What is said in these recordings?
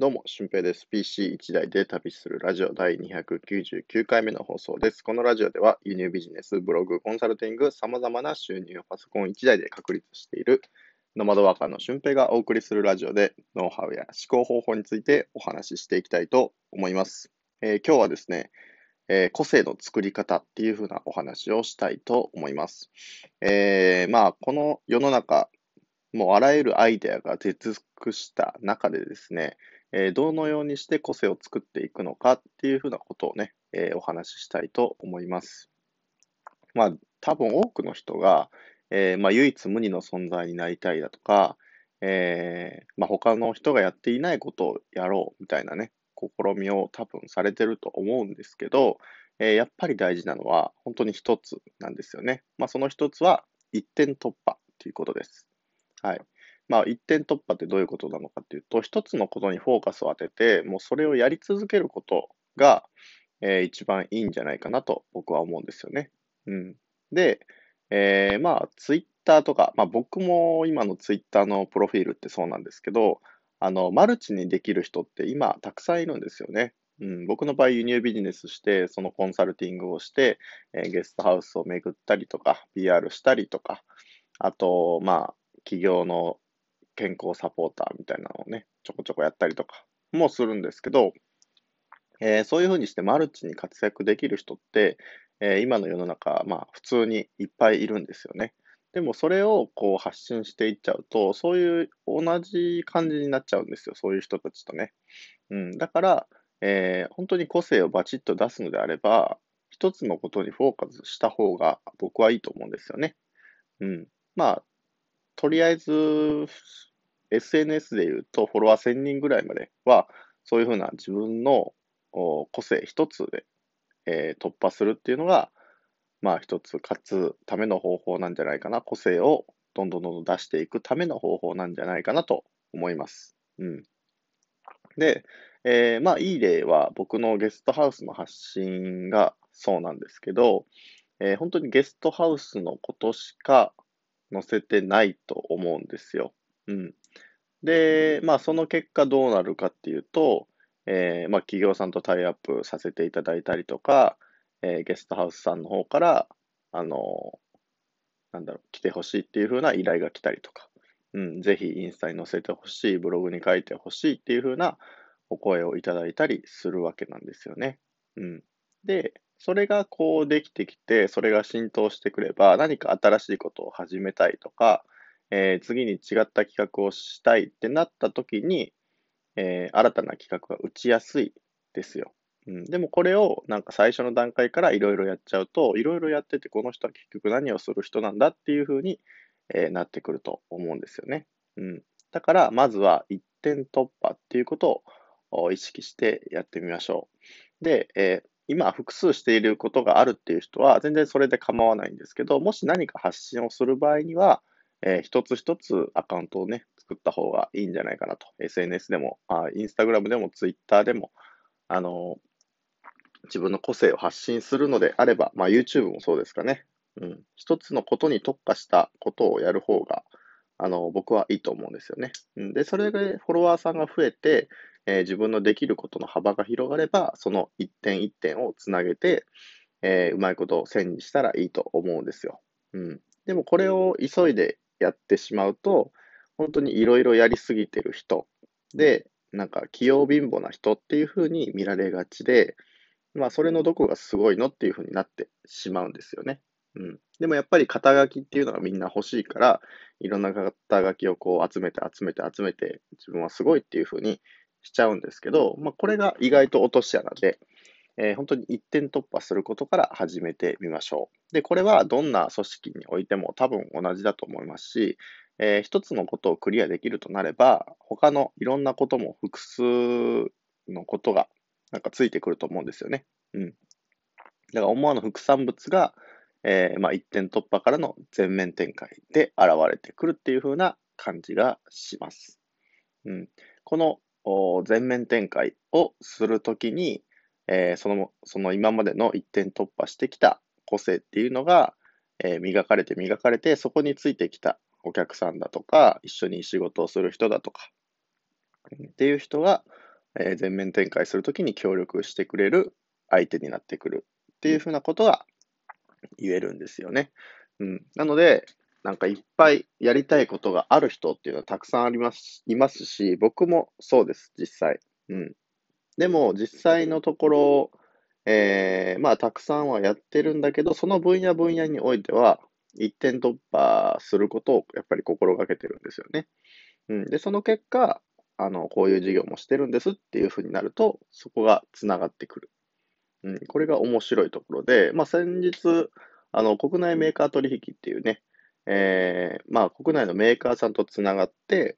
どうも、俊平です。PC1 台で旅するラジオ第299回目の放送です。このラジオでは輸入ビジネス、ブログ、コンサルティング、様々な収入をパソコン1台で確立しているノマドワーカーの俊平がお送りするラジオでノウハウや思考方法についてお話ししていきたいと思います。えー、今日はですね、えー、個性の作り方っていう風なお話をしたいと思います。えー、まあ、この世の中、もうあらゆるアイデアが出尽くした中でですね、えー、どのようにして個性を作っていくのかっていうふうなことをね、えー、お話ししたいと思います。まあ、多分多くの人が、えー、まあ、唯一無二の存在になりたいだとか、えまあ、他の人がやっていないことをやろうみたいなね、試みを多分されてると思うんですけど、えやっぱり大事なのは本当に一つなんですよね。まあ、その一つは一点突破ということです。はい。まあ、一点突破ってどういうことなのかっていうと、一つのことにフォーカスを当てて、もうそれをやり続けることが、えー、一番いいんじゃないかなと僕は思うんですよね。うん。で、えー、まあ、ツイッターとか、まあ僕も今のツイッターのプロフィールってそうなんですけど、あの、マルチにできる人って今たくさんいるんですよね。うん、僕の場合、輸入ビジネスして、そのコンサルティングをして、えー、ゲストハウスを巡ったりとか、PR したりとか、あと、まあ、企業の健康サポーターみたいなのをね、ちょこちょこやったりとかもするんですけど、えー、そういうふうにしてマルチに活躍できる人って、えー、今の世の中、まあ普通にいっぱいいるんですよね。でもそれをこう発信していっちゃうと、そういう同じ感じになっちゃうんですよ。そういう人たちとね。うん。だから、えー、本当に個性をバチッと出すのであれば、一つのことにフォーカスした方が僕はいいと思うんですよね。うん。まあ、とりあえず、SNS で言うと、フォロワー1000人ぐらいまでは、そういうふうな自分の個性一つで、えー、突破するっていうのが、まあ一つ勝つための方法なんじゃないかな。個性をどんどんどんどん出していくための方法なんじゃないかなと思います。うん。で、えー、まあいい例は僕のゲストハウスの発信がそうなんですけど、えー、本当にゲストハウスのことしか載せてないと思うんですよ。うん。で、まあ、その結果どうなるかっていうと、えー、まあ、企業さんとタイアップさせていただいたりとか、えー、ゲストハウスさんの方から、あのなんだろう、来てほしいっていう風な依頼が来たりとか、うん、ぜひインスタに載せてほしい、ブログに書いてほしいっていう風なお声をいただいたりするわけなんですよね。うん。で、それがこうできてきて、それが浸透してくれば、何か新しいことを始めたいとか、えー、次に違った企画をしたいってなった時に、えー、新たな企画が打ちやすいですよ。うん、でもこれをなんか最初の段階からいろいろやっちゃうと、いろいろやっててこの人は結局何をする人なんだっていうふうに、え、なってくると思うんですよね。うん、だからまずは一点突破っていうことを意識してやってみましょう。で、えー今複数していることがあるっていう人は全然それで構わないんですけど、もし何か発信をする場合には、えー、一つ一つアカウントをね、作った方がいいんじゃないかなと。SNS でも、あインスタグラムでも、ツイッターでも、あのー、自分の個性を発信するのであれば、まあ YouTube もそうですかね。うん。一つのことに特化したことをやる方が、あの、僕はいいと思うんですよね。うんで、それでフォロワーさんが増えて、えー、自分のできることの幅が広がれば、その一点一点をつなげて、えー、うまいことを線にしたらいいと思うんですよ。うん。でもこれを急いでやってしまうと、本当にいろいろやりすぎてる人で、なんか器用貧乏な人っていうふうに見られがちで、まあそれのどこがすごいのっていうふうになってしまうんですよね。うん。でもやっぱり肩書きっていうのがみんな欲しいから、いろんな肩書きをこう集めて集めて集めて、自分はすごいっていうふうにしちゃうんですけど、まあ、これが意外と落とし穴で、えー、本当に一点突破することから始めてみましょう。で、これはどんな組織においても多分同じだと思いますし、えー、一つのことをクリアできるとなれば、他のいろんなことも複数のことがなんかついてくると思うんですよね。うん。だから思わぬ副産物が、えー、まあ、一点突破からの全面展開で現れてくるっていう風な感じがします。うん。この全面展開をするときに、えー、その、その今までの一点突破してきた個性っていうのが、えー、磨かれて磨かれて、そこについてきたお客さんだとか、一緒に仕事をする人だとか、っていう人が、えー、全面展開するときに協力してくれる相手になってくるっていうふうなことが言えるんですよね。うん。なので、なんかいっぱいやりたいことがある人っていうのはたくさんあります、いますし、僕もそうです、実際。うん。でも、実際のところ、えー、まあ、たくさんはやってるんだけど、その分野分野においては、一点突破することをやっぱり心がけてるんですよね。うん。で、その結果、あの、こういう事業もしてるんですっていうふうになると、そこが繋がってくる。うん。これが面白いところで、まあ、先日、あの、国内メーカー取引っていうね、えー、まあ、国内のメーカーさんと繋がって、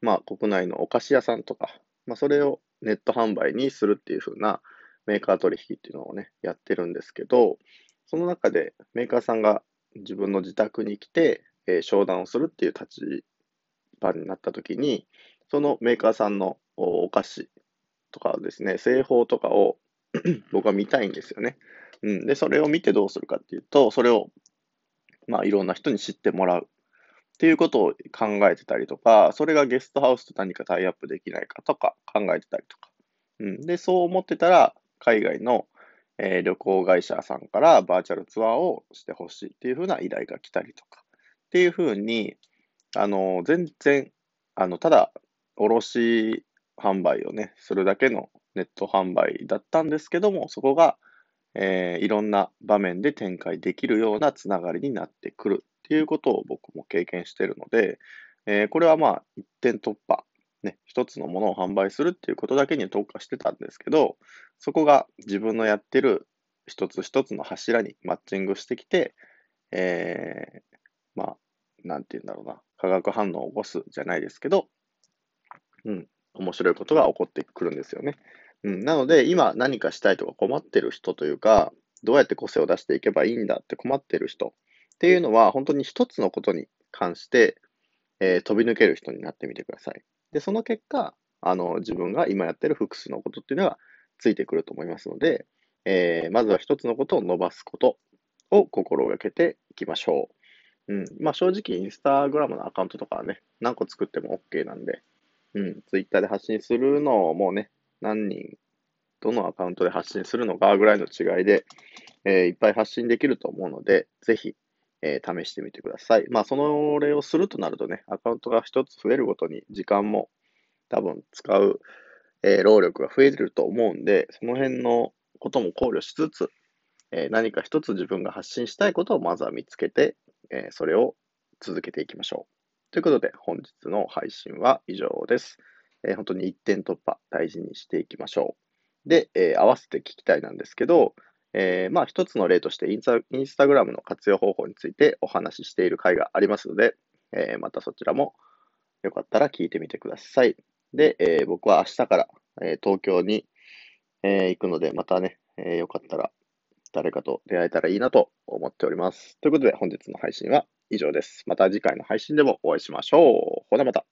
まあ、国内のお菓子屋さんとか、まあ、それをネット販売にするっていうふうなメーカー取引っていうのをね、やってるんですけど、その中でメーカーさんが自分の自宅に来て、えー、商談をするっていう立場になった時に、そのメーカーさんのお菓子とかですね、製法とかを 僕は見たいんですよね。うん。で、それを見てどうするかっていうと、それを、まあ、いろんな人に知ってもらうっていうことを考えてたりとか、それがゲストハウスと何かタイアップできないかとか考えてたりとか。うん。で、そう思ってたら、海外の、えー、旅行会社さんからバーチャルツアーをしてほしいっていうふうな依頼が来たりとか。っていうふうに、あの、全然、あの、ただ、卸販売をね、するだけのネット販売だったんですけども、そこが、えー、いろんな場面で展開できるようなつながりになってくるっていうことを僕も経験しているので、えー、これはまあ一点突破、ね、一つのものを販売するっていうことだけに特化してたんですけど、そこが自分のやってる一つ一つの柱にマッチングしてきて、えー、まあ、なんて言うんだろうな、化学反応を起こすじゃないですけど、うん、面白いことが起こってくるんですよね。うん、なので、今何かしたいとか困ってる人というか、どうやって個性を出していけばいいんだって困ってる人っていうのは、本当に一つのことに関して、えー、飛び抜ける人になってみてください。で、その結果、あの、自分が今やってる複数のことっていうのがついてくると思いますので、えー、まずは一つのことを伸ばすことを心がけていきましょう。うん。まあ正直、インスタグラムのアカウントとかはね、何個作っても OK なんで、うん、ツイッターで発信するのをもうね、何人、どのアカウントで発信するのかぐらいの違いで、えー、いっぱい発信できると思うので、ぜひ、えー、試してみてください。まあ、その例をするとなるとね、アカウントが一つ増えるごとに時間も多分使う、えー、労力が増えると思うんで、その辺のことも考慮しつつ、えー、何か一つ自分が発信したいことをまずは見つけて、えそれを続けていきましょう。ということで、本日の配信は以上です。え、本当に一点突破大事にしていきましょう。で、え、合わせて聞きたいなんですけど、えー、まあ一つの例としてインスタグラムの活用方法についてお話ししている回がありますので、えまたそちらもよかったら聞いてみてください。で、え僕は明日から、え東京に、え行くので、またね、えよかったら誰かと出会えたらいいなと思っております。ということで本日の配信は以上です。また次回の配信でもお会いしましょう。ほなまた。